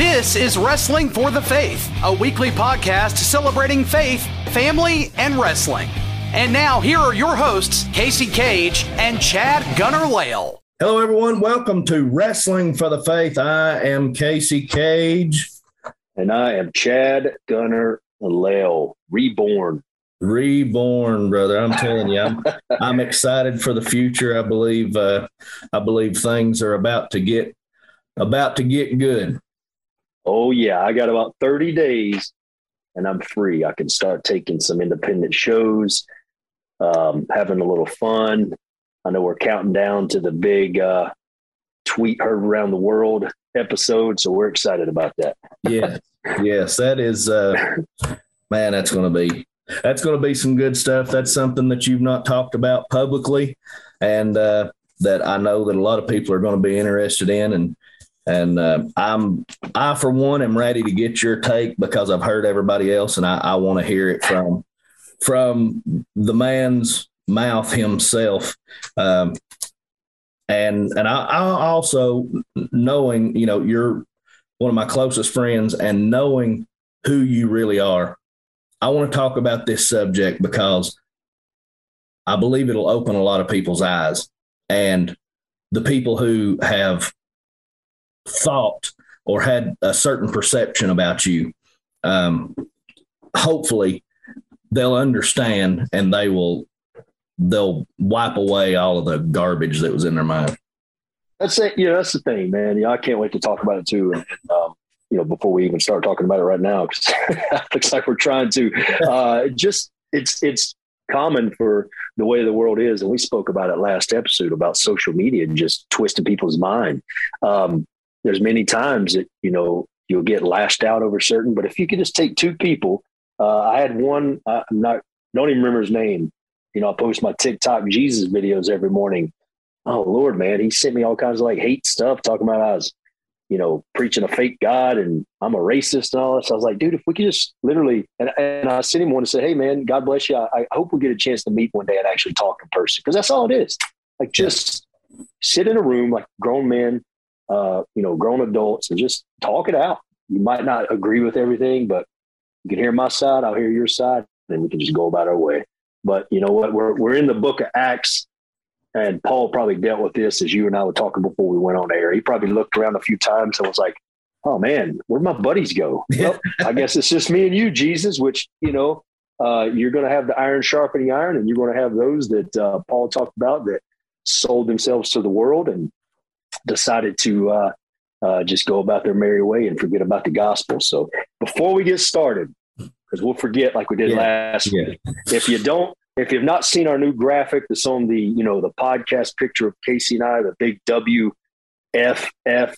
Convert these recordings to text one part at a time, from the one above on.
This is Wrestling for the Faith, a weekly podcast celebrating faith, family, and wrestling. And now, here are your hosts, Casey Cage and Chad Gunner Lail. Hello, everyone. Welcome to Wrestling for the Faith. I am Casey Cage. And I am Chad Gunner Lail, reborn. Reborn, brother. I'm telling you, I'm, I'm excited for the future. I believe, uh, I believe things are about to get, about to get good. Oh yeah, I got about 30 days and I'm free. I can start taking some independent shows, um, having a little fun. I know we're counting down to the big uh, tweet heard around the world episode, so we're excited about that. yeah, yes, that is, uh, man, that's going to be that's going to be some good stuff. That's something that you've not talked about publicly, and uh, that I know that a lot of people are going to be interested in. And and uh, I'm I for one am ready to get your take because I've heard everybody else, and I, I want to hear it from from the man's mouth himself. Um, and and I, I also knowing you know you're one of my closest friends, and knowing who you really are, I want to talk about this subject because I believe it'll open a lot of people's eyes and the people who have thought or had a certain perception about you, um, hopefully they'll understand and they will they'll wipe away all of the garbage that was in their mind. That's it. Yeah, that's the thing, man. Yeah, I can't wait to talk about it too. And, um, you know, before we even start talking about it right now, because it looks like we're trying to. Uh, just it's it's common for the way the world is, and we spoke about it last episode about social media just twisting people's mind. Um, there's many times that you know you'll get lashed out over certain, but if you could just take two people, uh, I had one. I'm not don't even remember his name. You know, I post my TikTok Jesus videos every morning. Oh Lord, man, he sent me all kinds of like hate stuff, talking about I was, you know, preaching a fake God and I'm a racist and all this. I was like, dude, if we could just literally, and, and I sent him one to say, hey man, God bless you. I, I hope we get a chance to meet one day and actually talk in person because that's all it is. Like just sit in a room like grown men, uh, you know, grown adults and just talk it out. You might not agree with everything, but you can hear my side, I'll hear your side, and we can just go about our way. But you know what? We're we're in the book of Acts, and Paul probably dealt with this as you and I were talking before we went on air. He probably looked around a few times and was like, "Oh man, where'd my buddies go?" well, I guess it's just me and you, Jesus. Which you know, uh, you're going to have the iron sharpening iron, and you're going to have those that uh, Paul talked about that sold themselves to the world and decided to uh, uh, just go about their merry way and forget about the gospel. So before we get started, because we'll forget like we did yeah. last yeah. week. If you don't, if you've not seen our new graphic that's on the, you know, the podcast picture of Casey and I, the big WFF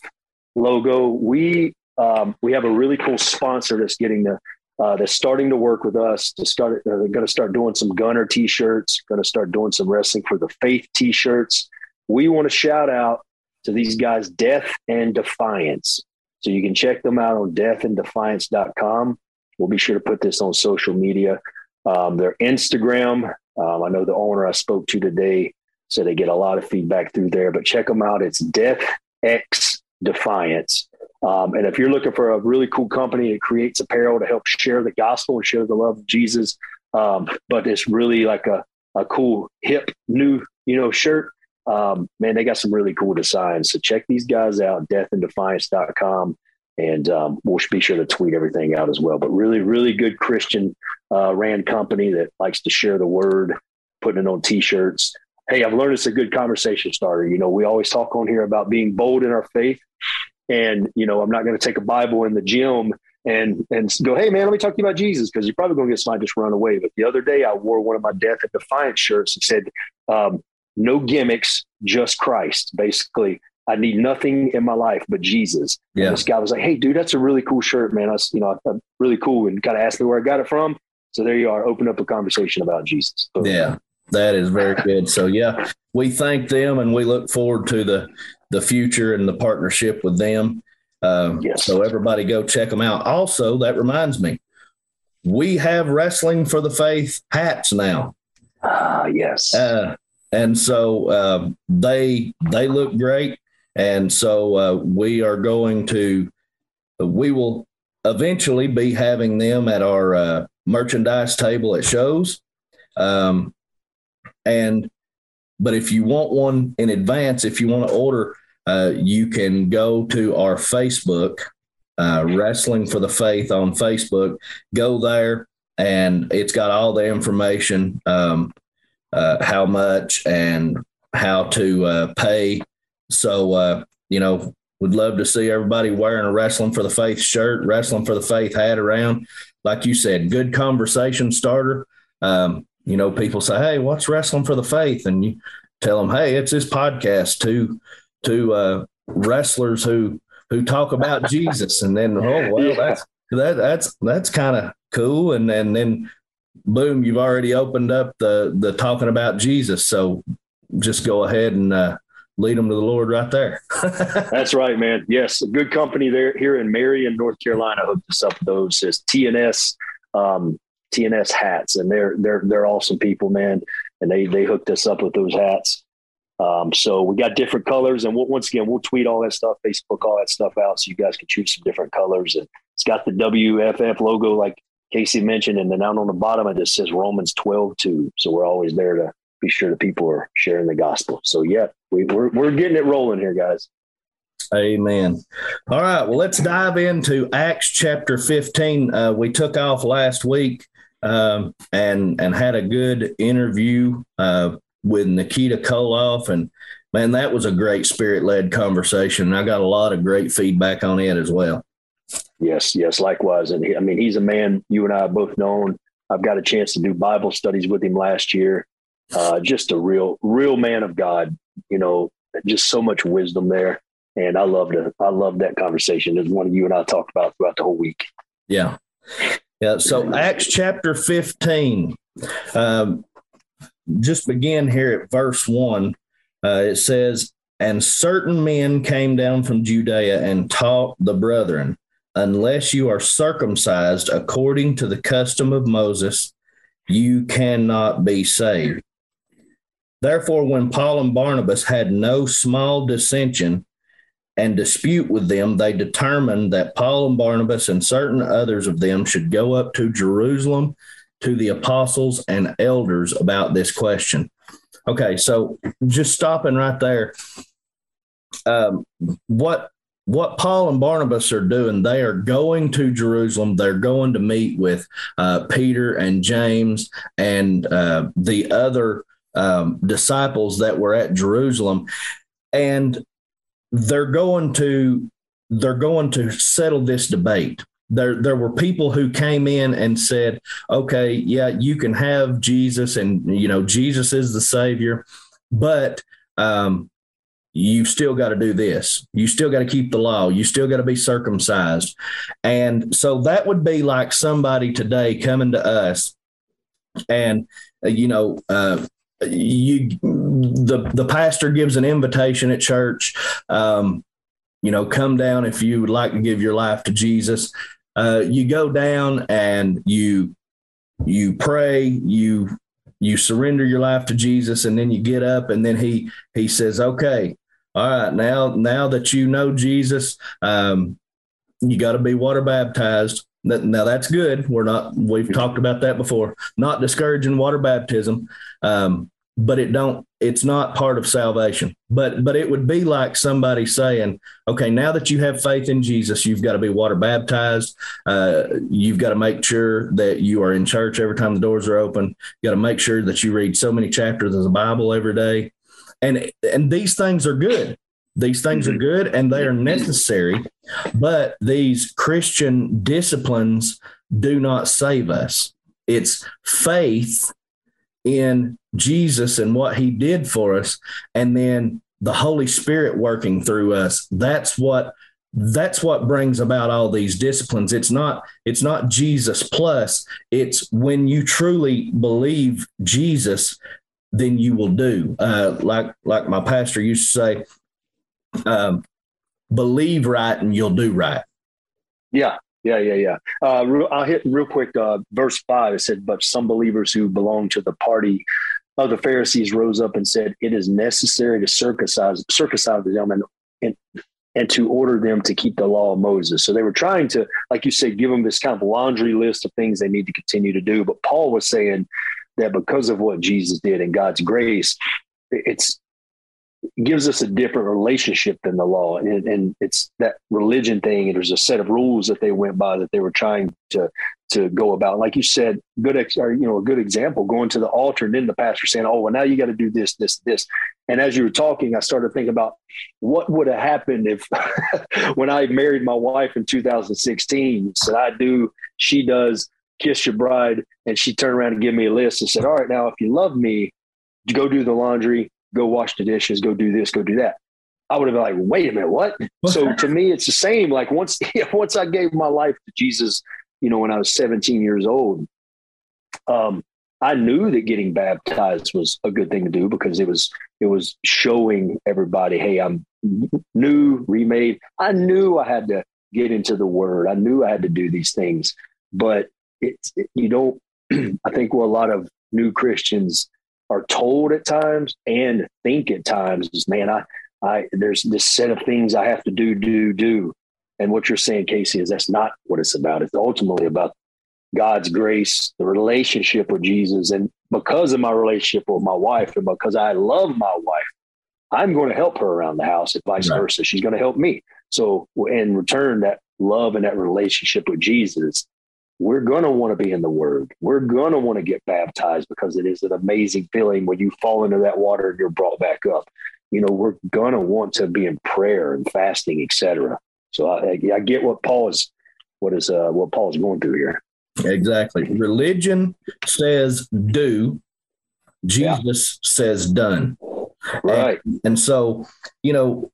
logo, we um, we have a really cool sponsor that's getting the uh, that's starting to work with us to start. Uh, they're going to start doing some Gunner t-shirts. Going to start doing some wrestling for the Faith t-shirts. We want to shout out to these guys, Death and Defiance. So you can check them out on deathanddefiance.com. We'll be sure to put this on social media. Um, their Instagram, um, I know the owner I spoke to today said they get a lot of feedback through there, but check them out. It's Death X Defiance. Um, and if you're looking for a really cool company that creates apparel to help share the gospel and share the love of Jesus, um, but it's really like a, a cool, hip, new, you know, shirt, um, man, they got some really cool designs. So check these guys out, deathanddefiance.com. And um, we'll be sure to tweet everything out as well. But really, really good Christian uh, ran company that likes to share the word, putting it on t-shirts. Hey, I've learned it's a good conversation starter. You know, we always talk on here about being bold in our faith. And, you know, I'm not going to take a Bible in the gym and and go, hey man, let me talk to you about Jesus because you're probably going to get somebody just run away. But the other day, I wore one of my Death and Defiance shirts and said, um, no gimmicks, just Christ. Basically, I need nothing in my life but Jesus. Yeah. And this guy was like, "Hey, dude, that's a really cool shirt, man. I, you know, really cool." And kind of asked me where I got it from. So there you are. Open up a conversation about Jesus. So, yeah, that is very good. So yeah, we thank them and we look forward to the the future and the partnership with them. Um, yes. So everybody go check them out. Also, that reminds me, we have wrestling for the faith hats now. Ah, yes. Uh, and so uh, they they look great, and so uh, we are going to we will eventually be having them at our uh, merchandise table at shows. Um, and but if you want one in advance, if you want to order, uh, you can go to our Facebook, uh, Wrestling for the Faith on Facebook. Go there, and it's got all the information, um, uh, how much and how to uh, pay. So uh, you know, we'd love to see everybody wearing a Wrestling for the Faith shirt, Wrestling for the Faith hat around. Like you said, good conversation starter. Um, you know, people say, "Hey, what's Wrestling for the Faith?" and you tell them, "Hey, it's this podcast to to uh, wrestlers who who talk about Jesus." And then, oh well, that's that that's that's kind of cool. And and then, boom, you've already opened up the the talking about Jesus. So just go ahead and uh, lead them to the Lord right there. That's right, man. Yes, a good company there here in Marion, North Carolina, hooked us up with those as TNS um, TNS hats, and they're they're they're awesome people, man. And they they hooked us up with those hats. Um, so we got different colors, and we'll, once again, we'll tweet all that stuff, Facebook all that stuff out, so you guys can choose some different colors. And it's got the WFF logo, like Casey mentioned, and then out on the bottom it just says Romans 12 2. So we're always there to be sure the people are sharing the gospel. So yeah, we, we're we're getting it rolling here, guys. Amen. All right. Well, let's dive into Acts chapter 15. Uh, we took off last week um, and and had a good interview uh, with Nikita Koloff, and man, that was a great spirit led conversation. I got a lot of great feedback on it as well. Yes, yes, likewise. And he, I mean, he's a man you and I have both known. I've got a chance to do Bible studies with him last year. Uh, just a real, real man of God. You know, just so much wisdom there. And I loved it. I loved that conversation. It's one of you and I talked about throughout the whole week. Yeah. Yeah. So Acts chapter 15, um, just begin here at verse one. Uh, it says, And certain men came down from Judea and taught the brethren, unless you are circumcised according to the custom of Moses, you cannot be saved. Therefore, when Paul and Barnabas had no small dissension and dispute with them, they determined that Paul and Barnabas and certain others of them should go up to Jerusalem to the apostles and elders about this question. Okay, so just stopping right there. Um, what what Paul and Barnabas are doing, they are going to Jerusalem. They're going to meet with uh, Peter and James and uh, the other um, disciples that were at Jerusalem, and they're going to they're going to settle this debate. There, there were people who came in and said, "Okay, yeah, you can have Jesus, and you know Jesus is the Savior, but um, you've still got to do this. You still got to keep the law. You still got to be circumcised." And so that would be like somebody today coming to us, and uh, you know, uh, you the the pastor gives an invitation at church um, you know come down if you would like to give your life to jesus uh, you go down and you you pray you you surrender your life to jesus and then you get up and then he he says okay all right now now that you know jesus um, you got to be water baptized now that's good. We're not. We've talked about that before. Not discouraging water baptism, um, but it don't it's not part of salvation but but it would be like somebody saying okay now that you have faith in jesus you've got to be water baptized uh, you've got to make sure that you are in church every time the doors are open you got to make sure that you read so many chapters of the bible every day and and these things are good. These things are mm-hmm. good and they are necessary but these christian disciplines do not save us. It's faith in Jesus and what he did for us, and then the Holy Spirit working through us. That's what that's what brings about all these disciplines. It's not it's not jesus plus. It's when you truly believe jesus then you will do uh, like like my pastor used to say um, believe right and you'll do right yeah yeah, yeah, yeah. Uh, I'll hit real quick. Uh, verse five. It said, "But some believers who belonged to the party of the Pharisees rose up and said, "It is necessary to circumcise circumcise the young men." And and to order them to keep the law of Moses. So they were trying to, like you said, give them this kind of laundry list of things they need to continue to do. But Paul was saying that because of what Jesus did and God's grace, it's gives us a different relationship than the law. And, and it's that religion thing. It was a set of rules that they went by that they were trying to to go about. Like you said, good ex, or, you know, a good example, going to the altar and then the pastor saying, Oh, well, now you got to do this, this, this. And as you were talking, I started thinking about what would have happened if when I married my wife in 2016, said I do, she does, kiss your bride, and she turned around and gave me a list and said, All right, now if you love me, go do the laundry, go wash the dishes, go do this, go do that. I would have been like, wait a minute, what? so to me, it's the same. Like once, once I gave my life to Jesus, you know, when I was 17 years old, um, I knew that getting baptized was a good thing to do because it was it was showing everybody, hey, I'm new, remade. I knew I had to get into the Word. I knew I had to do these things, but it's it, you don't. I think what a lot of new Christians are told at times and think at times is, man, I, I, there's this set of things I have to do, do, do. And what you're saying, Casey, is that's not what it's about. It's ultimately about God's grace, the relationship with Jesus. And because of my relationship with my wife and because I love my wife, I'm going to help her around the house and vice right. versa. She's going to help me. So in return, that love and that relationship with Jesus we're going to want to be in the word. We're going to want to get baptized because it is an amazing feeling when you fall into that water and you're brought back up. You know, we're going to want to be in prayer and fasting, etc. So I, I, get what Paul is, what is, uh, what Paul is going through here. Exactly. Religion says do. Jesus yeah. says done. Right. And, and so, you know,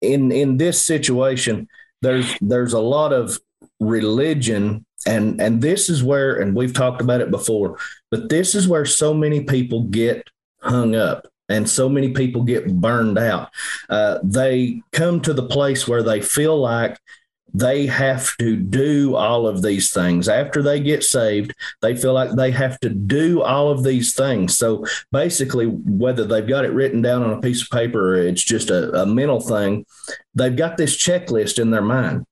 in in this situation, there's there's a lot of religion and and this is where and we've talked about it before but this is where so many people get hung up and so many people get burned out. Uh, they come to the place where they feel like they have to do all of these things. After they get saved they feel like they have to do all of these things. So basically whether they've got it written down on a piece of paper or it's just a, a mental thing they've got this checklist in their mind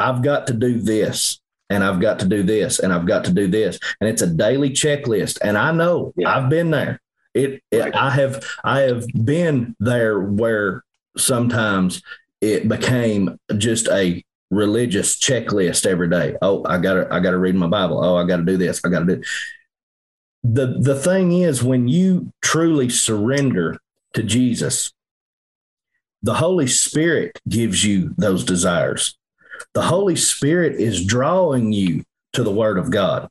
I've got to do this and I've got to do this and I've got to do this. And it's a daily checklist. And I know yeah. I've been there. It, it right. I have I have been there where sometimes it became just a religious checklist every day. Oh, I gotta I gotta read my Bible. Oh, I gotta do this. I gotta do the the thing is when you truly surrender to Jesus, the Holy Spirit gives you those desires. The Holy Spirit is drawing you to the Word of God.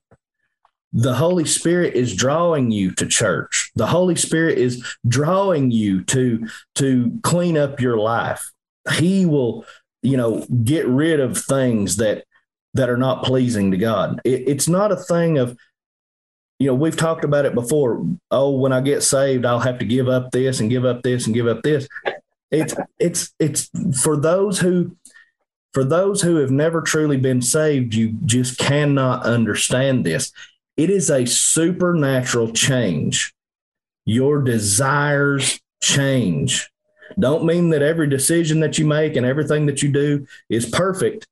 The Holy Spirit is drawing you to church. The Holy Spirit is drawing you to, to clean up your life. He will, you know, get rid of things that that are not pleasing to God. It, it's not a thing of, you know, we've talked about it before. Oh, when I get saved, I'll have to give up this and give up this and give up this. It's it's it's for those who for those who have never truly been saved, you just cannot understand this. It is a supernatural change. Your desires change. Don't mean that every decision that you make and everything that you do is perfect,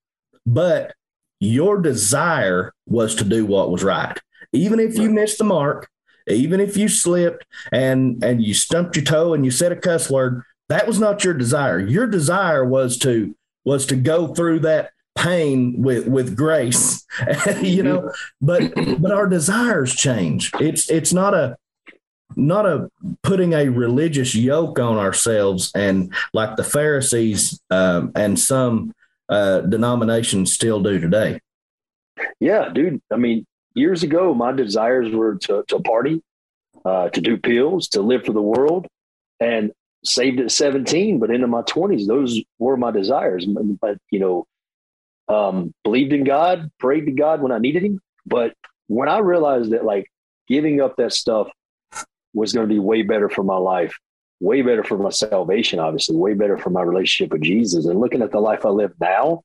but your desire was to do what was right. Even if you missed the mark, even if you slipped and and you stumped your toe and you said a cuss word, that was not your desire. Your desire was to was to go through that pain with with grace you know but but our desires change. It's it's not a not a putting a religious yoke on ourselves and like the pharisees um, and some uh, denominations still do today. Yeah dude. I mean years ago my desires were to, to party uh, to do pills to live for the world. And saved at 17, but into my 20s, those were my desires. But, you know, um, believed in God, prayed to God when I needed Him. But when I realized that, like, giving up that stuff was going to be way better for my life, way better for my salvation, obviously, way better for my relationship with Jesus. And looking at the life I live now,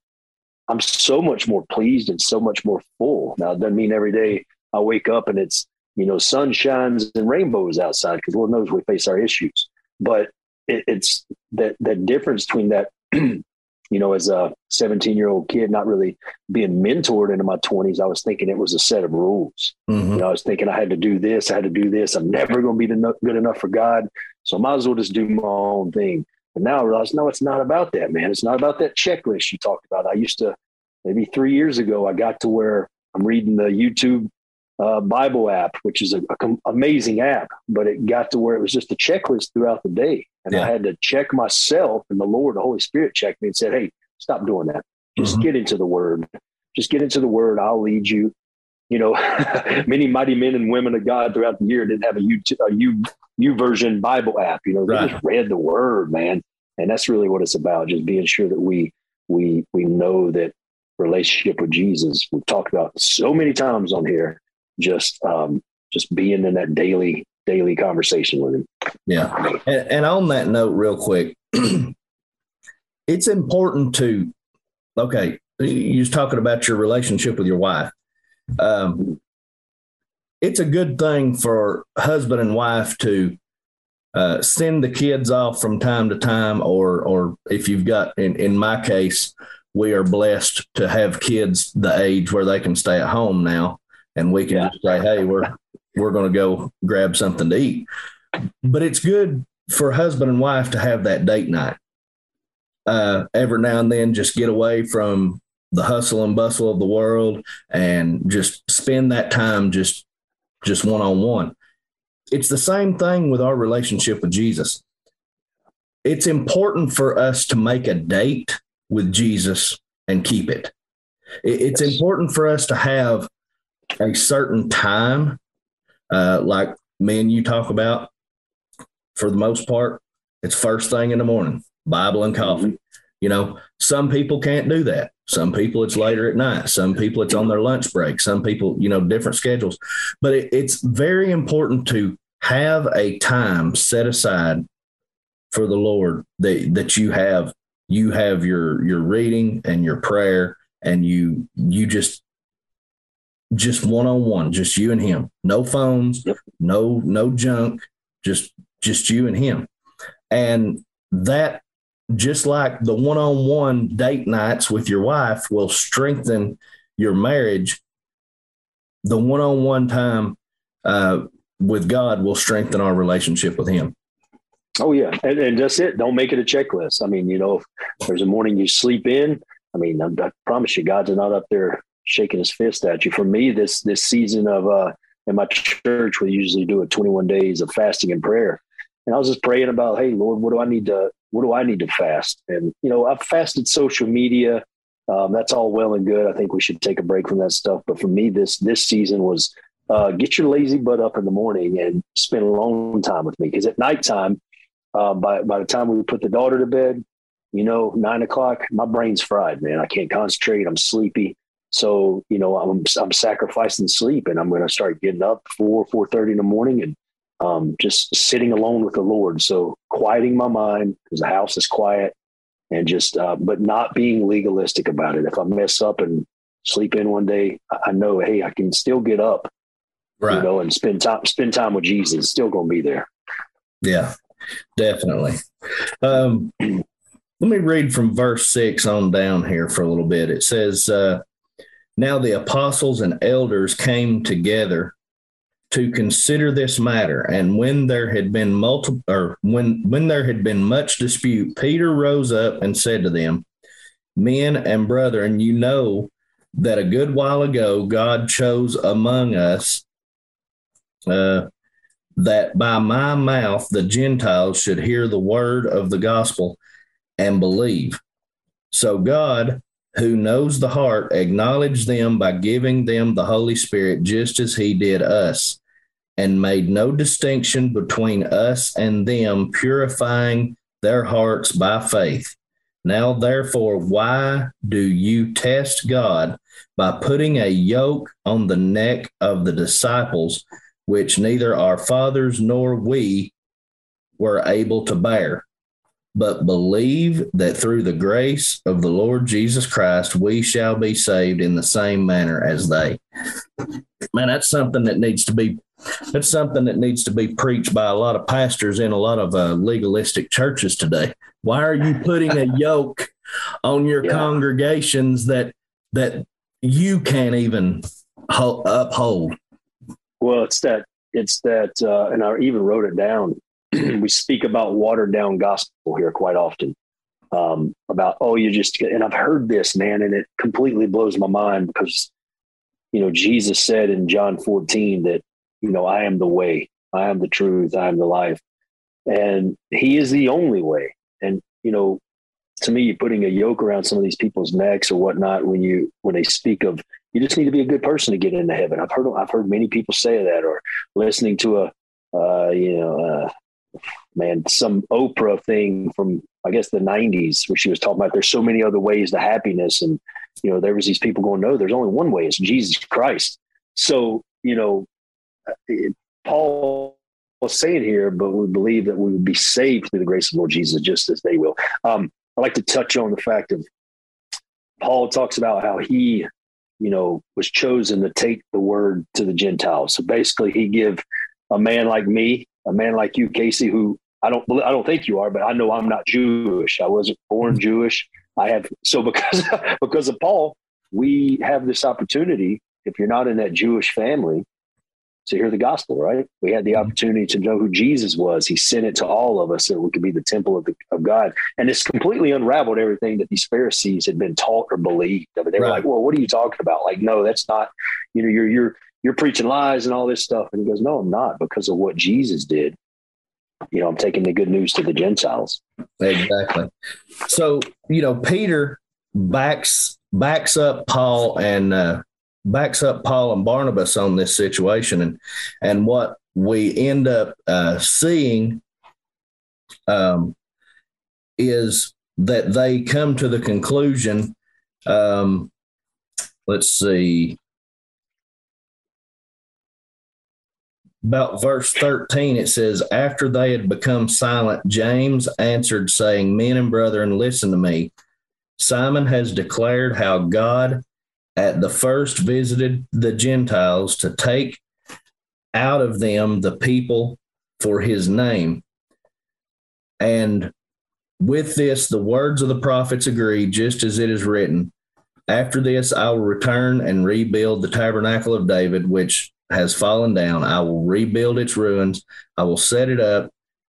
I'm so much more pleased and so much more full. Now, it doesn't mean every day I wake up and it's, you know, sun shines and rainbows outside because Lord knows we face our issues. But it, it's that that difference between that you know, as a 17 year old kid, not really being mentored into my 20s, I was thinking it was a set of rules. Mm-hmm. You know, I was thinking I had to do this, I had to do this. I'm never going to be good enough for God. So I might as well just do my own thing. But now I realize, no, it's not about that, man. It's not about that checklist you talked about. I used to, maybe three years ago, I got to where I'm reading the YouTube uh, Bible app, which is an amazing app, but it got to where it was just a checklist throughout the day. And yeah. I had to check myself, and the Lord, the Holy Spirit checked me and said, Hey, stop doing that. Just mm-hmm. get into the word. Just get into the word. I'll lead you. You know, many mighty men and women of God throughout the year didn't have a U, a U, YouVersion Bible app. You know, they right. just read the word, man. And that's really what it's about, just being sure that we we we know that relationship with Jesus. We've talked about so many times on here just um, just being in that daily daily conversation with him. Yeah, and, and on that note, real quick, it's important to okay. You was talking about your relationship with your wife. Um, it's a good thing for husband and wife to uh, send the kids off from time to time, or or if you've got in in my case, we are blessed to have kids the age where they can stay at home now and we can yeah. just say, "Hey, we're we're going to go grab something to eat." But it's good for husband and wife to have that date night. Uh, every now and then, just get away from the hustle and bustle of the world and just spend that time just just one on one. It's the same thing with our relationship with Jesus. It's important for us to make a date with Jesus and keep it. It's important for us to have a certain time, uh, like me and you talk about, for the most part, it's first thing in the morning, Bible and coffee. Mm-hmm. You know, some people can't do that. Some people it's later at night. Some people it's on their lunch break. Some people, you know, different schedules. But it, it's very important to have a time set aside for the Lord that that you have you have your your reading and your prayer and you you just just one on one, just you and him. No phones, yep. no no junk, just just you and him. And that just like the one on one date nights with your wife will strengthen your marriage, the one on one time uh, with God will strengthen our relationship with Him. Oh yeah, and, and that's it. Don't make it a checklist. I mean, you know, if there's a morning you sleep in. I mean, I, I promise you, God's not up there shaking his fist at you. For me, this this season of uh, in my church, we usually do a 21 days of fasting and prayer. And I was just praying about, hey, Lord, what do I need to what do I need to fast? And you know, I've fasted social media. Um, that's all well and good. I think we should take a break from that stuff. But for me, this this season was uh, get your lazy butt up in the morning and spend a long time with me. Because at nighttime, uh, by by the time we put the daughter to bed, you know, nine o'clock, my brain's fried, man. I can't concentrate. I'm sleepy. So, you know, I'm, I'm sacrificing sleep and I'm going to start getting up four, four thirty in the morning and um, just sitting alone with the Lord. So quieting my mind because the house is quiet and just, uh, but not being legalistic about it. If I mess up and sleep in one day, I know, Hey, I can still get up, right. you know, and spend time, spend time with Jesus. It's still going to be there. Yeah, definitely. Um, let me read from verse six on down here for a little bit. It says, uh, now the apostles and elders came together to consider this matter, and when there had been multiple, or when when there had been much dispute, Peter rose up and said to them, "Men and brethren, you know that a good while ago God chose among us." Uh, that by my mouth the Gentiles should hear the word of the gospel and believe. So God, who knows the heart, acknowledged them by giving them the Holy Spirit just as he did us, and made no distinction between us and them, purifying their hearts by faith. Now, therefore, why do you test God by putting a yoke on the neck of the disciples, which neither our fathers nor we were able to bear? But believe that through the grace of the Lord Jesus Christ, we shall be saved in the same manner as they. man, that's something that needs to be that's something that needs to be preached by a lot of pastors in a lot of uh, legalistic churches today. Why are you putting a yoke on your yeah. congregations that that you can't even ho- uphold? Well, it's that it's that, uh, and I even wrote it down. we speak about watered down gospel here quite often. Um, about oh, you just and I've heard this man, and it completely blows my mind because you know Jesus said in John 14 that you know I am the way, I am the truth, I am the life, and He is the only way. And you know, to me, you're putting a yoke around some of these people's necks or whatnot when you when they speak of you just need to be a good person to get into heaven. I've heard I've heard many people say that, or listening to a uh, you know uh, man some Oprah thing from I guess the '90s where she was talking about there's so many other ways to happiness, and you know there was these people going no, there's only one way, it's Jesus Christ. So you know, it, Paul was saying here, but we believe that we would be saved through the grace of Lord Jesus, just as they will. Um, I like to touch on the fact of Paul talks about how he you know, was chosen to take the word to the Gentiles. So basically, he give a man like me, a man like you, Casey, who I don't, I don't think you are, but I know I'm not Jewish. I wasn't born Jewish. I have so because because of Paul, we have this opportunity. If you're not in that Jewish family, to hear the gospel, right? We had the mm-hmm. opportunity to know who Jesus was. He sent it to all of us so we could be the temple of, the, of God. And it's completely unraveled everything that these Pharisees had been taught or believed. I mean, they were right. like, well, what are you talking about? Like, no, that's not, you know, you're, you're, you're preaching lies and all this stuff. And he goes, no, I'm not because of what Jesus did. You know, I'm taking the good news to the Gentiles. Exactly. So, you know, Peter backs, backs up Paul and, uh, backs up Paul and Barnabas on this situation, and and what we end up uh, seeing um, is that they come to the conclusion. Um, let's see. About verse 13, it says, After they had become silent, James answered, saying, Men and brethren, listen to me. Simon has declared how God at the first visited the Gentiles to take out of them the people for his name. And with this, the words of the prophets agree, just as it is written. After this, I will return and rebuild the tabernacle of David, which has fallen down. I will rebuild its ruins. I will set it up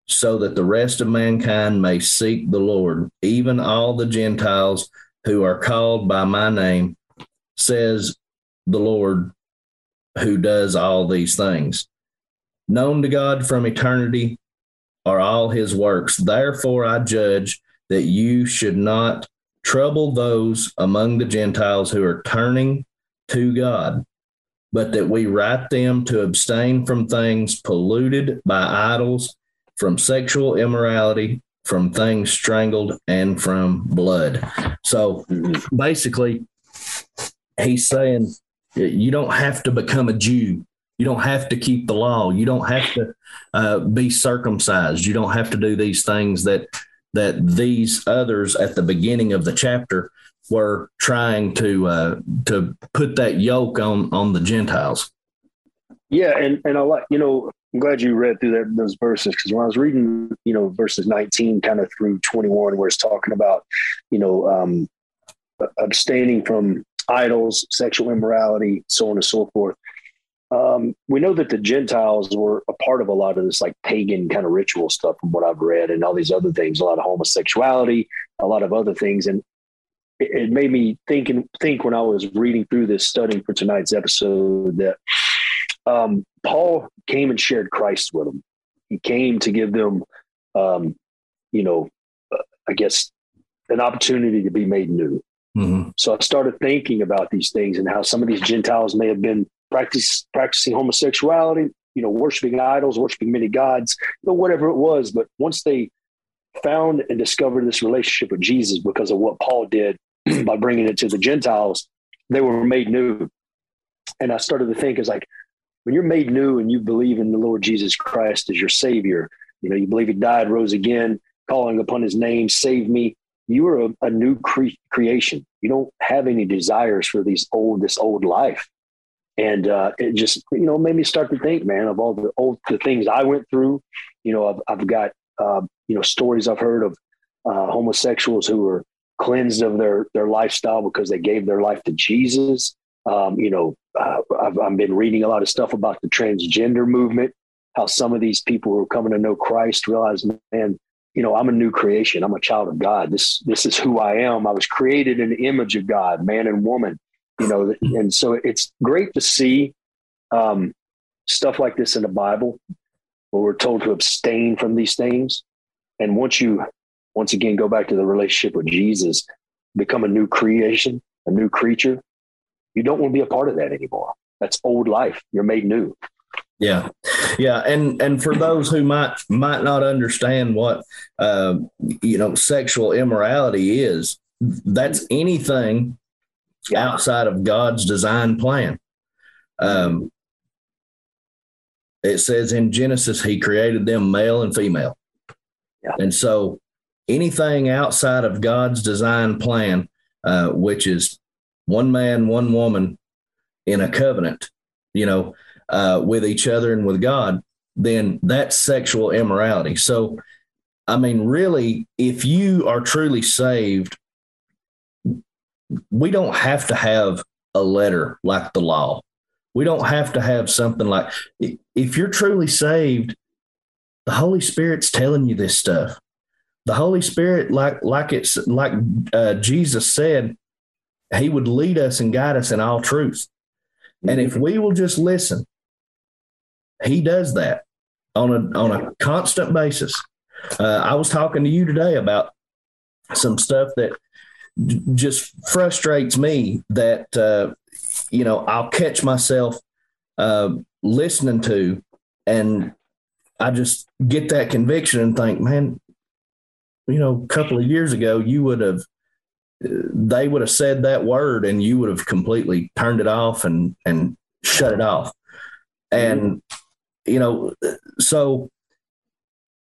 so that the rest of mankind may seek the Lord, even all the Gentiles who are called by my name says the Lord who does all these things. Known to God from eternity are all his works. Therefore, I judge that you should not trouble those among the Gentiles who are turning to God, but that we write them to abstain from things polluted by idols, from sexual immorality, from things strangled, and from blood. So basically, he's saying you don't have to become a Jew. You don't have to keep the law. You don't have to uh, be circumcised. You don't have to do these things that that these others at the beginning of the chapter were trying to uh, to put that yoke on on the Gentiles. Yeah, and and I like you know I'm glad you read through that, those verses because when I was reading you know verses 19 kind of through 21 where it's talking about you know um, abstaining from idols, sexual immorality, so on and so forth. Um, we know that the Gentiles were a part of a lot of this like pagan kind of ritual stuff from what I've read and all these other things, a lot of homosexuality, a lot of other things. And it, made me think and think when I was reading through this, studying for tonight's episode that um, Paul came and shared Christ with them. He came to give them, um, you know, uh, I guess, an opportunity to be made new. Mm-hmm. So I started thinking about these things and how some of these Gentiles may have been practice, practicing homosexuality, you know, worshiping idols, worshiping many gods, you know, whatever it was. But once they found and discovered this relationship with Jesus because of what Paul did by bringing it to the Gentiles, they were made new. And I started to think as like, when you're made new and you believe in the Lord Jesus Christ as your savior, you know, you believe he died, rose again, calling upon his name, save me you are a, a new cre- creation. You don't have any desires for these old this old life. and uh, it just you know made me start to think, man, of all the old the things I went through. You know, I've, I've got uh, you know stories I've heard of uh, homosexuals who were cleansed of their their lifestyle because they gave their life to Jesus. Um, you know, uh, I've, I've been reading a lot of stuff about the transgender movement. How some of these people who are coming to know Christ realize, man, you know, I'm a new creation. I'm a child of God. This this is who I am. I was created in the image of God, man and woman. You know, and so it's great to see um, stuff like this in the Bible, where we're told to abstain from these things. And once you, once again, go back to the relationship with Jesus, become a new creation, a new creature, you don't want to be a part of that anymore. That's old life. You're made new. Yeah, yeah, and and for those who might might not understand what uh, you know sexual immorality is, that's anything outside of God's design plan. Um, it says in Genesis, He created them male and female, yeah. and so anything outside of God's design plan, uh, which is one man, one woman in a covenant, you know, uh, with each other and with God, then that's sexual immorality. So, I mean, really, if you are truly saved, we don't have to have a letter like the law. We don't have to have something like, if you're truly saved, the Holy Spirit's telling you this stuff. The Holy Spirit, like like it's like uh, Jesus said, He would lead us and guide us in all truth. And if we will just listen, he does that on a on a constant basis. Uh, I was talking to you today about some stuff that just frustrates me. That uh, you know I'll catch myself uh, listening to, and I just get that conviction and think, man, you know, a couple of years ago you would have they would have said that word and you would have completely turned it off and and shut it off and you know, so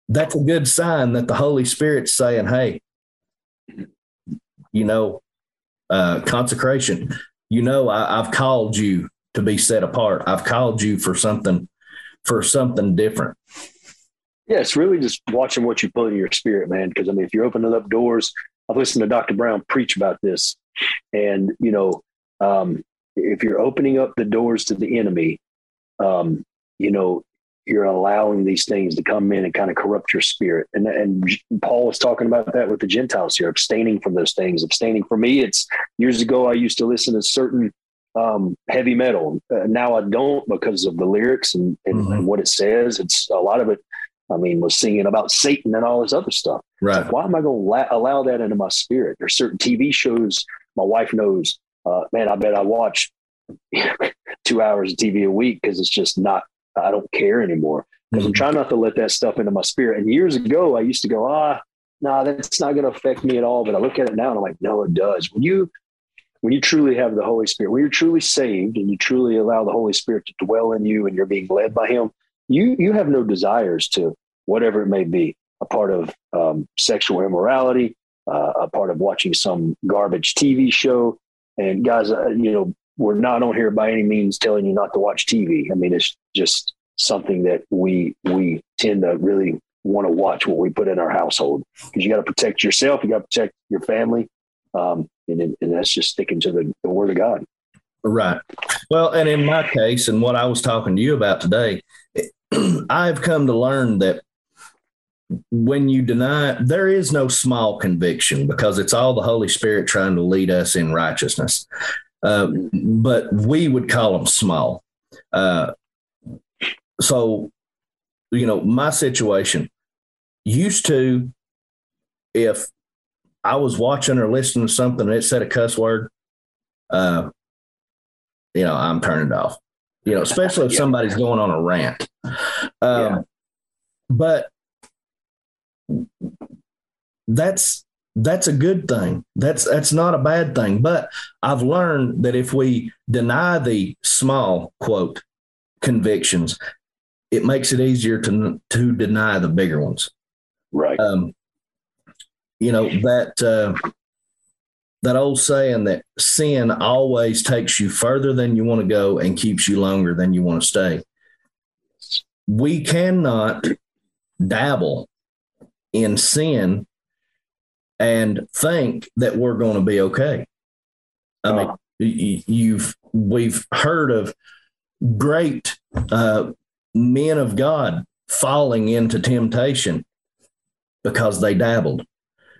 that's a good sign that the Holy Spirit's saying, hey, you know, uh, consecration, you know, I, I've called you to be set apart. I've called you for something, for something different. Yeah, it's really just watching what you put in your spirit, man. Because I mean, if you're opening up doors, I've listened to Dr. Brown preach about this, and you know, um, if you're opening up the doors to the enemy, um, you know, you're allowing these things to come in and kind of corrupt your spirit. And, and Paul was talking about that with the Gentiles here, abstaining from those things. Abstaining for me, it's years ago, I used to listen to certain um, heavy metal. Uh, now I don't because of the lyrics and, and, mm-hmm. and, what it says. It's a lot of it. I mean, was singing about Satan and all this other stuff. Right. Why am I going to la- allow that into my spirit? There's certain TV shows my wife knows. Uh, man, I bet I watch two hours of TV a week because it's just not I don't care anymore because mm-hmm. I'm trying not to let that stuff into my spirit. And years ago, I used to go, ah, no, nah, that's not going to affect me at all. But I look at it now and I'm like, no, it does. When you when you truly have the Holy Spirit, when you're truly saved and you truly allow the Holy Spirit to dwell in you and you're being led by Him, you you have no desires to whatever it may be, a part of um, sexual immorality, uh, a part of watching some garbage TV show. And guys, uh, you know, we're not on here by any means telling you not to watch TV. I mean, it's just something that we we tend to really want to watch what we put in our household because you got to protect yourself, you got to protect your family, um, and, and that's just sticking to the, the Word of God. Right. Well, and in my case, and what I was talking to you about today, I've come to learn that when you deny, there is no small conviction because it's all the Holy Spirit trying to lead us in righteousness. Uh, but we would call them small. Uh, so, you know, my situation used to, if I was watching or listening to something and it said a cuss word, uh, you know, I'm turning it off. You know, especially if yeah. somebody's going on a rant. Um, yeah. But that's that's a good thing. That's that's not a bad thing. But I've learned that if we deny the small quote convictions, it makes it easier to to deny the bigger ones. Right. Um, you know that uh, that old saying that sin always takes you further than you want to go and keeps you longer than you want to stay. We cannot dabble in sin and think that we're going to be okay. I mean, you've we've heard of great uh, men of God falling into temptation because they dabbled.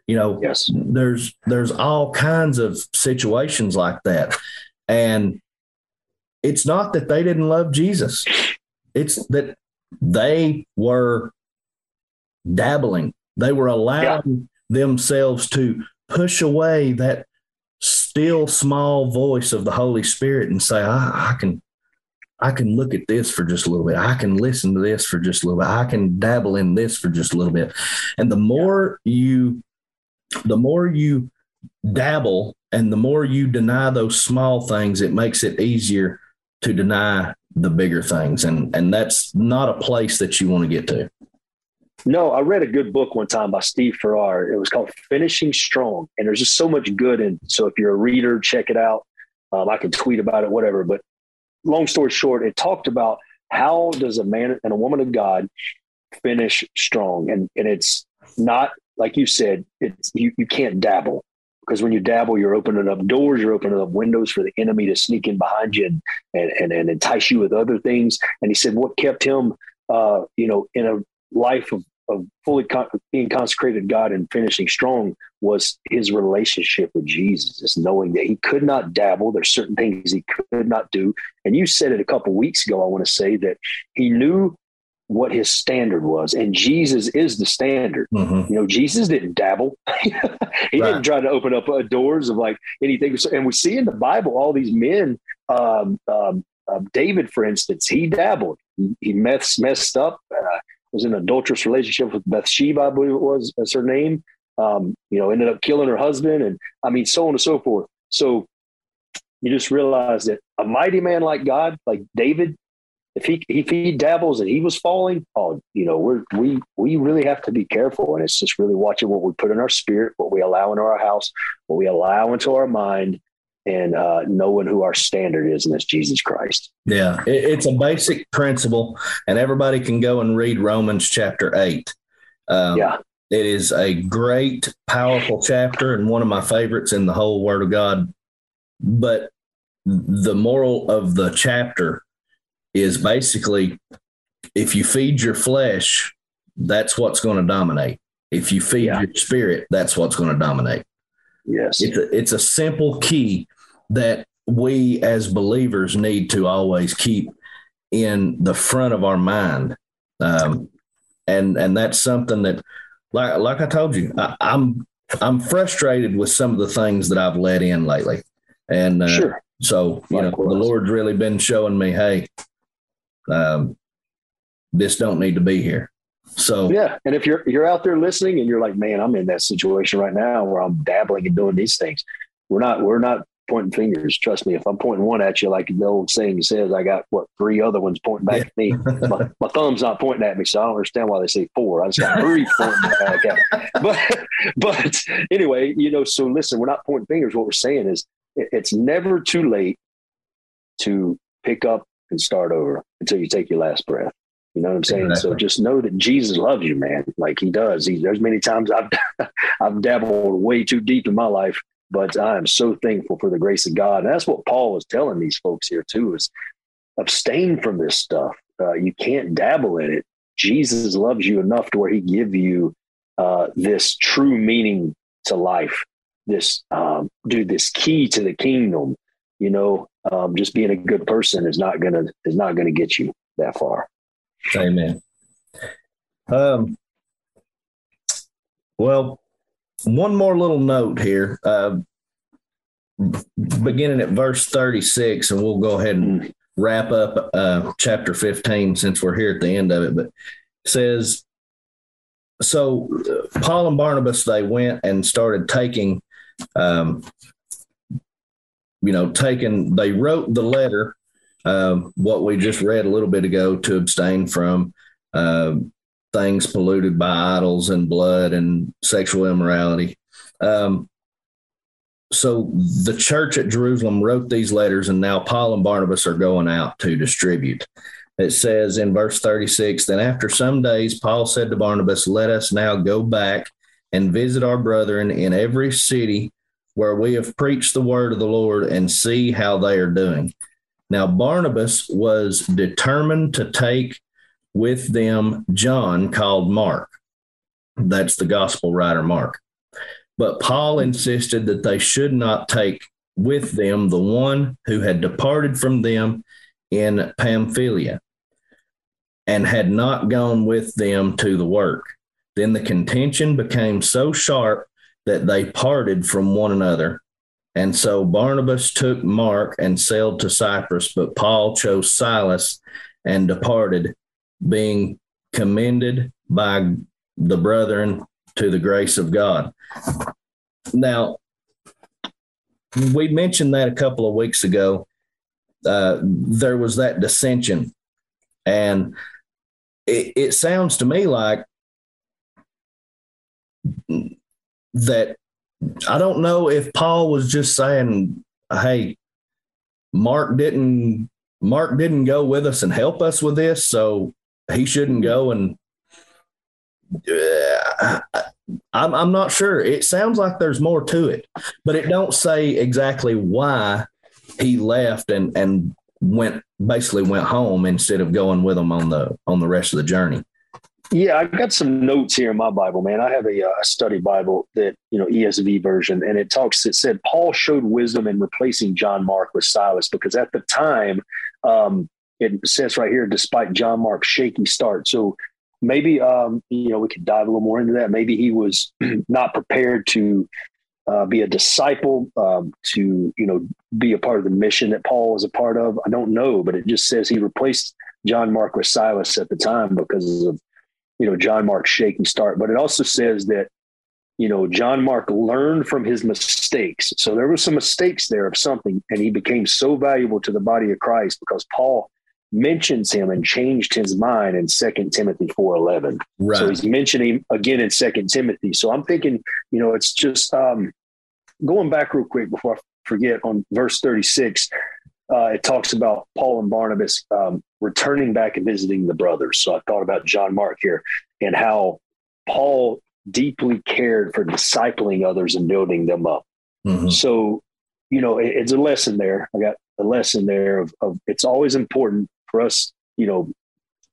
You know, yes. there's there's all kinds of situations like that. And it's not that they didn't love Jesus. It's that they were dabbling. They were allowing. Themselves to push away that still small voice of the Holy Spirit and say, I, I can I can look at this for just a little bit. I can listen to this for just a little bit. I can dabble in this for just a little bit. And the more you, the more you dabble and the more you deny those small things, it makes it easier to deny the bigger things. And, and that's not a place that you want to get to. No, I read a good book one time by Steve Farrar. It was called Finishing Strong. And there's just so much good in. So if you're a reader, check it out. Um, I can tweet about it, whatever. But long story short, it talked about how does a man and a woman of God finish strong, and and it's not like you said, it's you you can't dabble because when you dabble, you're opening up doors, you're opening up windows for the enemy to sneak in behind you and and and, and entice you with other things. And he said what kept him, uh, you know, in a life of of fully con- being consecrated God and finishing strong was his relationship with Jesus, knowing that he could not dabble. There's certain things he could not do. And you said it a couple weeks ago, I want to say that he knew what his standard was. And Jesus is the standard. Mm-hmm. You know, Jesus didn't dabble. he right. didn't try to open up uh, doors of like anything. And we see in the Bible all these men, um, um, uh, David, for instance, he dabbled. He, he messed, messed up. Uh, was in an adulterous relationship with Bathsheba, I believe it was, that's her name. Um, you know, ended up killing her husband, and I mean, so on and so forth. So you just realize that a mighty man like God, like David, if he if he dabbles and he was falling, oh, you know, we're we we really have to be careful, and it's just really watching what we put in our spirit, what we allow into our house, what we allow into our mind, and uh, knowing who our standard is, and that's Jesus Christ. Yeah, it's a basic principle, and everybody can go and read Romans chapter eight. Um, yeah, it is a great, powerful chapter, and one of my favorites in the whole Word of God. But the moral of the chapter is basically if you feed your flesh, that's what's going to dominate. If you feed yeah. your spirit, that's what's going to dominate. Yes. It's a, it's a simple key that we as believers need to always keep in the front of our mind. Um, and, and that's something that, like, like I told you, I, I'm, I'm frustrated with some of the things that I've let in lately. And, uh, sure. so, you know, the Lord's really been showing me, Hey, um, this don't need to be here. So yeah, and if you're you're out there listening and you're like, man, I'm in that situation right now where I'm dabbling and doing these things. We're not we're not pointing fingers. Trust me, if I'm pointing one at you, like the old saying says, I got what three other ones pointing back at me. My, my, thumb's not pointing at me, so I don't understand why they say four. I just got three pointing back at me. But but anyway, you know, so listen, we're not pointing fingers. What we're saying is, it's never too late to pick up and start over until you take your last breath. You know what I'm saying? Exactly. So just know that Jesus loves you, man. Like he does. He, there's many times I've I've dabbled way too deep in my life, but I am so thankful for the grace of God. And that's what Paul was telling these folks here too: is abstain from this stuff. Uh, you can't dabble in it. Jesus loves you enough to where He give you uh, this true meaning to life. This um, dude, this key to the kingdom. You know, um, just being a good person is not gonna is not gonna get you that far. Amen. Um, well, one more little note here. Uh, beginning at verse 36, and we'll go ahead and wrap up uh, chapter 15 since we're here at the end of it. But it says, so uh, Paul and Barnabas, they went and started taking, um, you know, taking, they wrote the letter um, what we just read a little bit ago to abstain from uh, things polluted by idols and blood and sexual immorality. Um, so the church at Jerusalem wrote these letters, and now Paul and Barnabas are going out to distribute. It says in verse 36 Then after some days, Paul said to Barnabas, Let us now go back and visit our brethren in every city where we have preached the word of the Lord and see how they are doing. Now, Barnabas was determined to take with them John, called Mark. That's the gospel writer, Mark. But Paul insisted that they should not take with them the one who had departed from them in Pamphylia and had not gone with them to the work. Then the contention became so sharp that they parted from one another. And so Barnabas took Mark and sailed to Cyprus, but Paul chose Silas and departed, being commended by the brethren to the grace of God. Now, we mentioned that a couple of weeks ago. Uh, there was that dissension, and it, it sounds to me like that. I don't know if Paul was just saying, "Hey, Mark didn't Mark didn't go with us and help us with this, so he shouldn't go and I'm, I'm not sure. It sounds like there's more to it, but it don't say exactly why he left and and went basically went home instead of going with them on the on the rest of the journey. Yeah, I've got some notes here in my Bible, man. I have a, uh, a, study Bible that you know ESV version, and it talks. It said Paul showed wisdom in replacing John Mark with Silas because at the time, um, it says right here, despite John Mark's shaky start. So maybe um, you know we could dive a little more into that. Maybe he was not prepared to uh, be a disciple, um, to you know be a part of the mission that Paul was a part of. I don't know, but it just says he replaced John Mark with Silas at the time because of you know John Mark's shaky start. But it also says that you know John Mark learned from his mistakes. So there were some mistakes there of something, and he became so valuable to the body of Christ because Paul mentions him and changed his mind in Second Timothy 4.11. Right. So he's mentioning again in Second Timothy. So I'm thinking, you know, it's just um, going back real quick before I forget on verse 36, uh, it talks about Paul and Barnabas um, returning back and visiting the brothers. So I thought about John Mark here and how Paul deeply cared for discipling others and building them up. Mm-hmm. So, you know, it, it's a lesson there. I got a lesson there of, of it's always important for us, you know,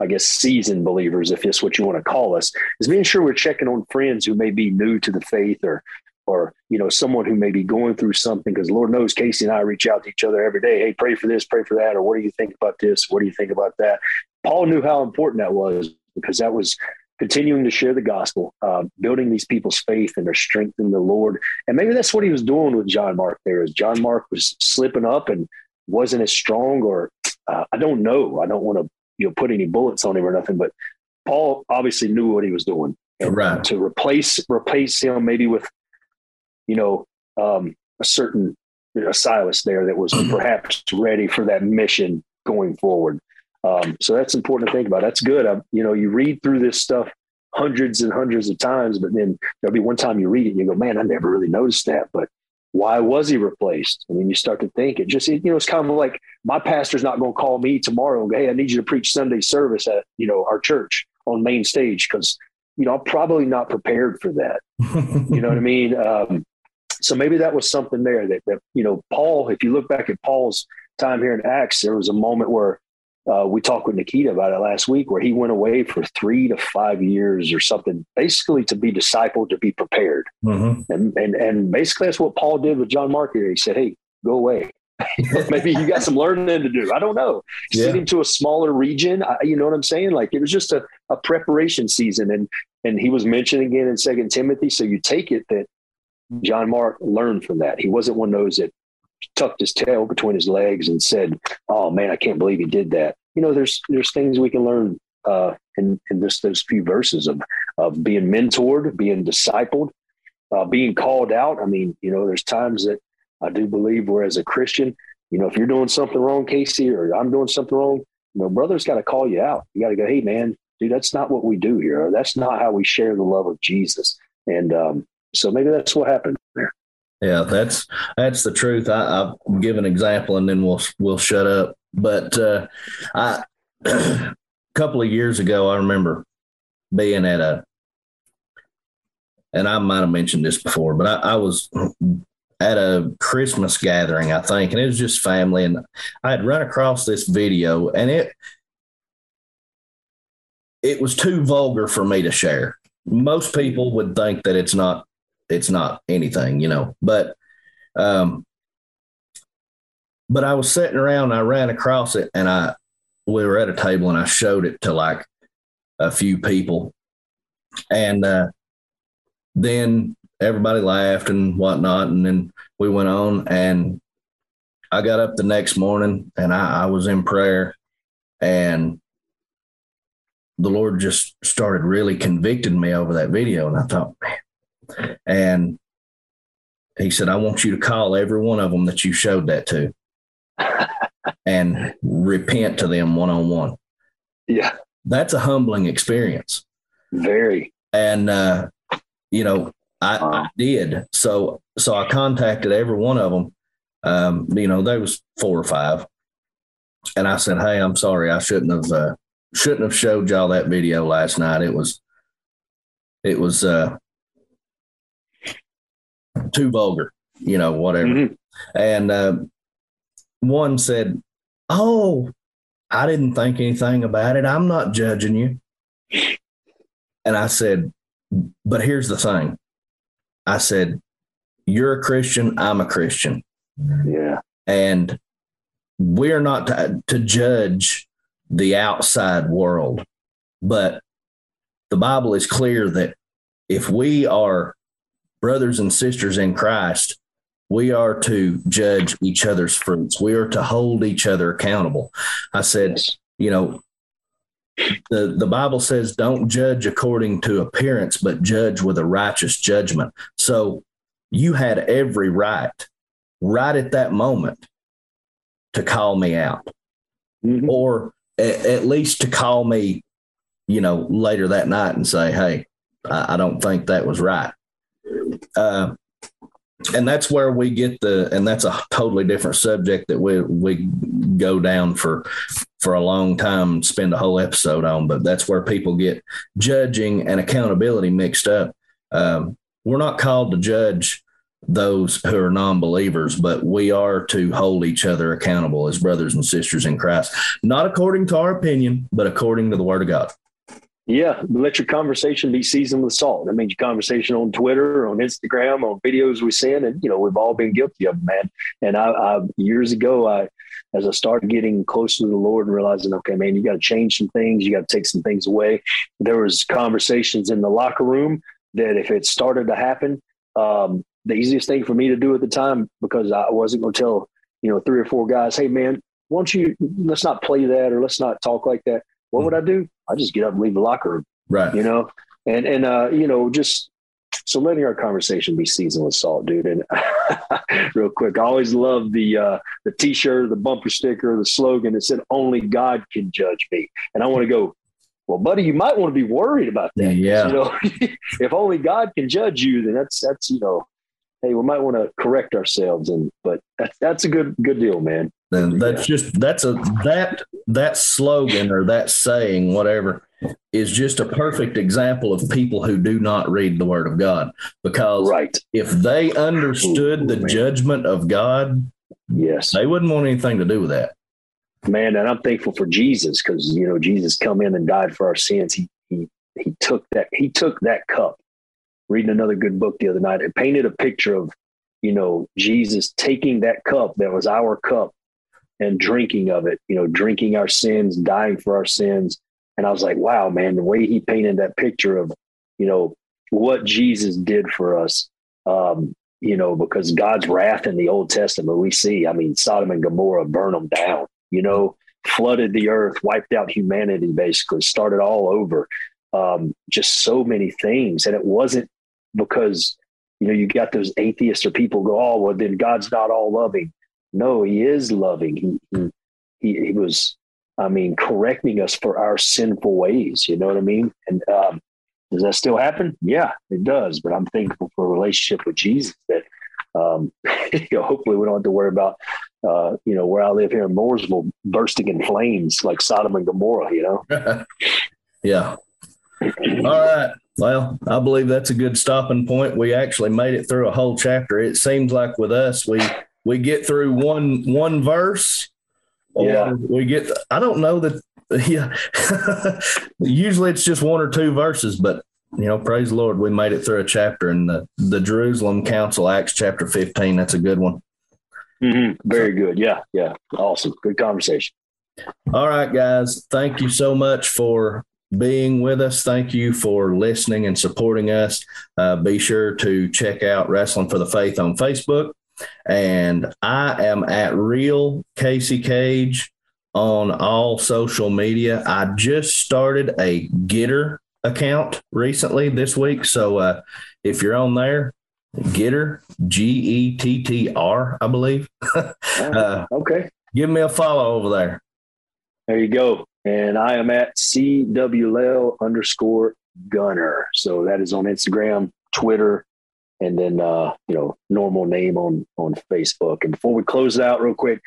I guess seasoned believers, if that's what you want to call us, is being sure we're checking on friends who may be new to the faith or or you know someone who may be going through something because lord knows casey and i reach out to each other every day hey pray for this pray for that or what do you think about this? What do you think about that? Paul knew how important that was because that was continuing to share the gospel uh, building these people's faith and their strength in the lord. And maybe that's what he was doing with john mark there is john mark was slipping up and wasn't as strong or uh, I don't know. I don't want to you know put any bullets on him or nothing, but Paul obviously knew what he was doing. And right. to replace replace him maybe with you know um, a certain you know, Silas there that was perhaps ready for that mission going forward. Um, so that's important to think about. That's good. I, you know, you read through this stuff hundreds and hundreds of times, but then there'll be one time you read it and you go, man, I never really noticed that. But why was he replaced? I mean, you start to think it just, you know, it's kind of like my pastor's not going to call me tomorrow and go, Hey, I need you to preach Sunday service at, you know, our church on main stage. Cause, you know, I'm probably not prepared for that. you know what I mean? Um, so maybe that was something there that, that, you know, Paul, if you look back at Paul's time here in Acts, there was a moment where uh, we talked with Nikita about it last week, where he went away for three to five years or something, basically to be discipled, to be prepared. Mm-hmm. And, and and basically that's what Paul did with John Mark here. He said, "Hey, go away. Maybe you got some learning to do. I don't know. Yeah. Send him to a smaller region. I, you know what I'm saying? Like it was just a, a preparation season, and and he was mentioned again in Second Timothy. So you take it that John Mark learned from that. He wasn't one of those that tucked his tail between his legs and said, "Oh man, I can't believe he did that." You know, there's there's things we can learn uh, in in this those few verses of of being mentored, being discipled, uh, being called out. I mean, you know, there's times that I do believe where as a Christian, you know, if you're doing something wrong, Casey, or I'm doing something wrong, you know, brother's got to call you out. You got to go, "Hey, man, dude, that's not what we do here. That's not how we share the love of Jesus." And um, so maybe that's what happened there. Yeah, that's that's the truth. I, I'll give an example and then we'll we'll shut up. But uh, I a couple of years ago, I remember being at a, and I might have mentioned this before, but I, I was at a Christmas gathering, I think, and it was just family, and I had run across this video, and it it was too vulgar for me to share. Most people would think that it's not it's not anything, you know. But um but I was sitting around I ran across it and I we were at a table and I showed it to like a few people. And uh then everybody laughed and whatnot. And then we went on and I got up the next morning and I, I was in prayer and the Lord just started really convicting me over that video. And I thought, man. And he said, I want you to call every one of them that you showed that to and repent to them one on one. Yeah. That's a humbling experience. Very. And, uh, you know, I, I, did. So, so I contacted every one of them. Um, you know, there was four or five. And I said, Hey, I'm sorry. I shouldn't have, uh, shouldn't have showed y'all that video last night. It was, it was, uh, too vulgar, you know, whatever. Mm-hmm. And, uh, one said, Oh, I didn't think anything about it. I'm not judging you. And I said, But here's the thing I said, You're a Christian. I'm a Christian. Yeah. And we're not to, to judge the outside world. But the Bible is clear that if we are brothers and sisters in Christ, we are to judge each other's fruits. We are to hold each other accountable. I said, you know, the, the Bible says, don't judge according to appearance, but judge with a righteous judgment. So you had every right, right at that moment, to call me out. Mm-hmm. Or at, at, least to call me, you know, later that night and say, "Hey, I, I don't think that was right." Uh, and that's where we get the, and that's a totally different subject that we we go down for for a long time, spend a whole episode on. But that's where people get judging and accountability mixed up. Um, we're not called to judge those who are non-believers, but we are to hold each other accountable as brothers and sisters in Christ, not according to our opinion, but according to the Word of God. Yeah, let your conversation be seasoned with salt. That means your conversation on Twitter, on Instagram, on videos we send, and you know we've all been guilty of, man. And I, I years ago, I as I started getting closer to the Lord and realizing, okay, man, you got to change some things, you got to take some things away. There was conversations in the locker room that if it started to happen, um, the easiest thing for me to do at the time because I wasn't going to tell you know three or four guys, hey man, why don't you let's not play that or let's not talk like that. What would I do? I just get up and leave the locker room, right? You know, and and uh, you know just so letting our conversation be seasoned with salt, dude. And real quick, I always love the uh, the T-shirt, the bumper sticker, the slogan that said "Only God can judge me," and I want to go. Well, buddy, you might want to be worried about that. Yeah. You know, if only God can judge you, then that's that's you know hey, we might want to correct ourselves. And but that's that's a good good deal, man. That's just that's a that that slogan or that saying, whatever, is just a perfect example of people who do not read the Word of God. Because right. if they understood Ooh, the man. judgment of God, yes, they wouldn't want anything to do with that. Man, and I'm thankful for Jesus because you know Jesus come in and died for our sins. He he he took that he took that cup reading another good book the other night. It painted a picture of, you know, Jesus taking that cup that was our cup and drinking of it, you know, drinking our sins, dying for our sins. And I was like, wow, man, the way he painted that picture of, you know, what Jesus did for us. Um, you know, because God's wrath in the Old Testament, we see, I mean, Sodom and Gomorrah burn them down, you know, flooded the earth, wiped out humanity, basically, started all over. Um, just so many things. And it wasn't because you know you got those atheists or people go oh well then god's not all loving no he is loving he he, he was i mean correcting us for our sinful ways you know what i mean and um, does that still happen yeah it does but i'm thankful for a relationship with jesus that um, you know, hopefully we don't have to worry about, uh, you know, where I live here in Mooresville bursting in flames like Sodom and Gomorrah, you know? yeah. All right. Well, I believe that's a good stopping point. We actually made it through a whole chapter. It seems like with us, we we get through one one verse, or yeah. we get. I don't know that. Yeah, usually it's just one or two verses, but you know, praise the Lord, we made it through a chapter in the the Jerusalem Council, Acts chapter fifteen. That's a good one. Mm-hmm. Very good. Yeah, yeah, awesome. Good conversation. All right, guys. Thank you so much for being with us. Thank you for listening and supporting us. Uh, be sure to check out Wrestling for the Faith on Facebook. And I am at Real Casey Cage on all social media. I just started a GETTR account recently this week. So uh, if you're on there, GETTR, G E T T R, I believe. uh, okay. Give me a follow over there. There you go. And I am at CWL underscore gunner. So that is on Instagram, Twitter, and then uh, you know, normal name on on Facebook. And before we close it out real quick,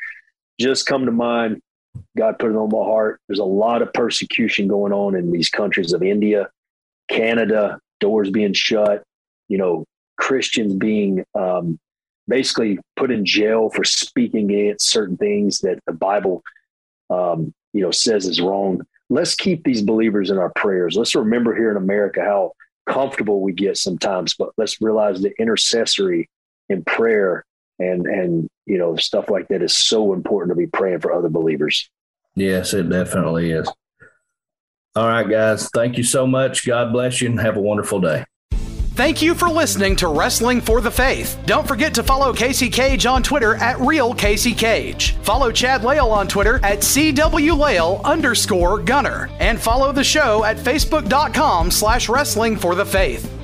just come to mind, God put it on my heart. There's a lot of persecution going on in these countries of India, Canada, doors being shut, you know, Christians being um, basically put in jail for speaking against certain things that the Bible um, you know says is wrong let's keep these believers in our prayers let's remember here in america how comfortable we get sometimes but let's realize the intercessory in prayer and and you know stuff like that is so important to be praying for other believers. Yes it definitely is. All right guys. Thank you so much. God bless you and have a wonderful day Thank you for listening to Wrestling for the Faith. Don't forget to follow Casey Cage on Twitter at Real Casey Cage. Follow Chad Lail on Twitter at CWLale underscore Gunner. And follow the show at Facebook.com slash Wrestling for the Faith.